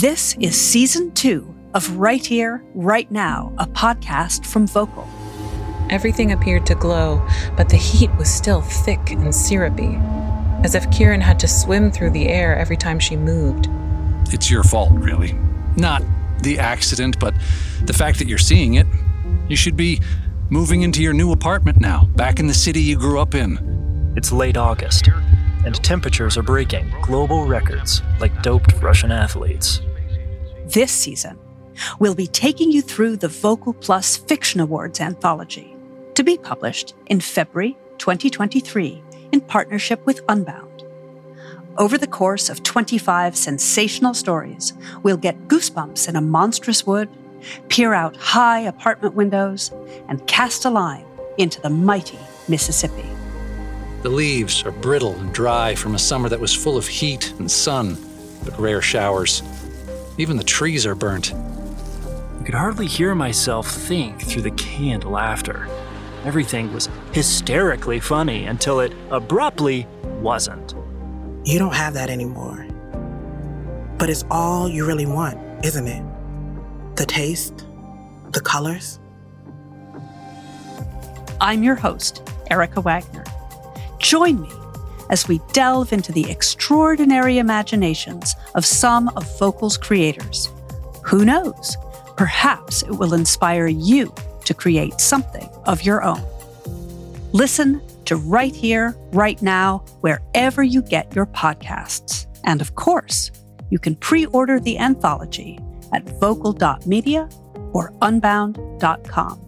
This is season two of Write Here, Write Now, a podcast from Vocal. Everything appeared to glow, but the heat was still thick and syrupy, as if Kieran had to swim through the air every time she moved. It's your fault, really. Not the accident, but the fact that you're seeing it. You should be moving into your new apartment now, back in the city you grew up in. It's late August, and temperatures are breaking global records like doped Russian athletes. This season, we'll be taking you through the Vocal Plus Fiction Awards anthology, to be published in February 2023 in partnership with Unbound. Over the course of 25 sensational stories, we'll get goosebumps in a monstrous wood, peer out high apartment windows, and cast a line into the mighty Mississippi. The leaves are brittle and dry from a summer that was full of heat and sun, but rare showers. Even the trees are burnt. I could hardly hear myself think through the canned laughter. Everything was hysterically funny until it abruptly wasn't. You don't have that anymore. But it's all you really want, isn't it? The taste, the colors. I'm your host, Erica Wagner. Join me as we delve into the extraordinary imaginations of some of Vocal's creators. Who knows? Perhaps it will inspire you to create something of your own. Listen to Write Here, Write Now, wherever you get your podcasts. And of course, you can pre order the anthology at vocal.media or unbound.com.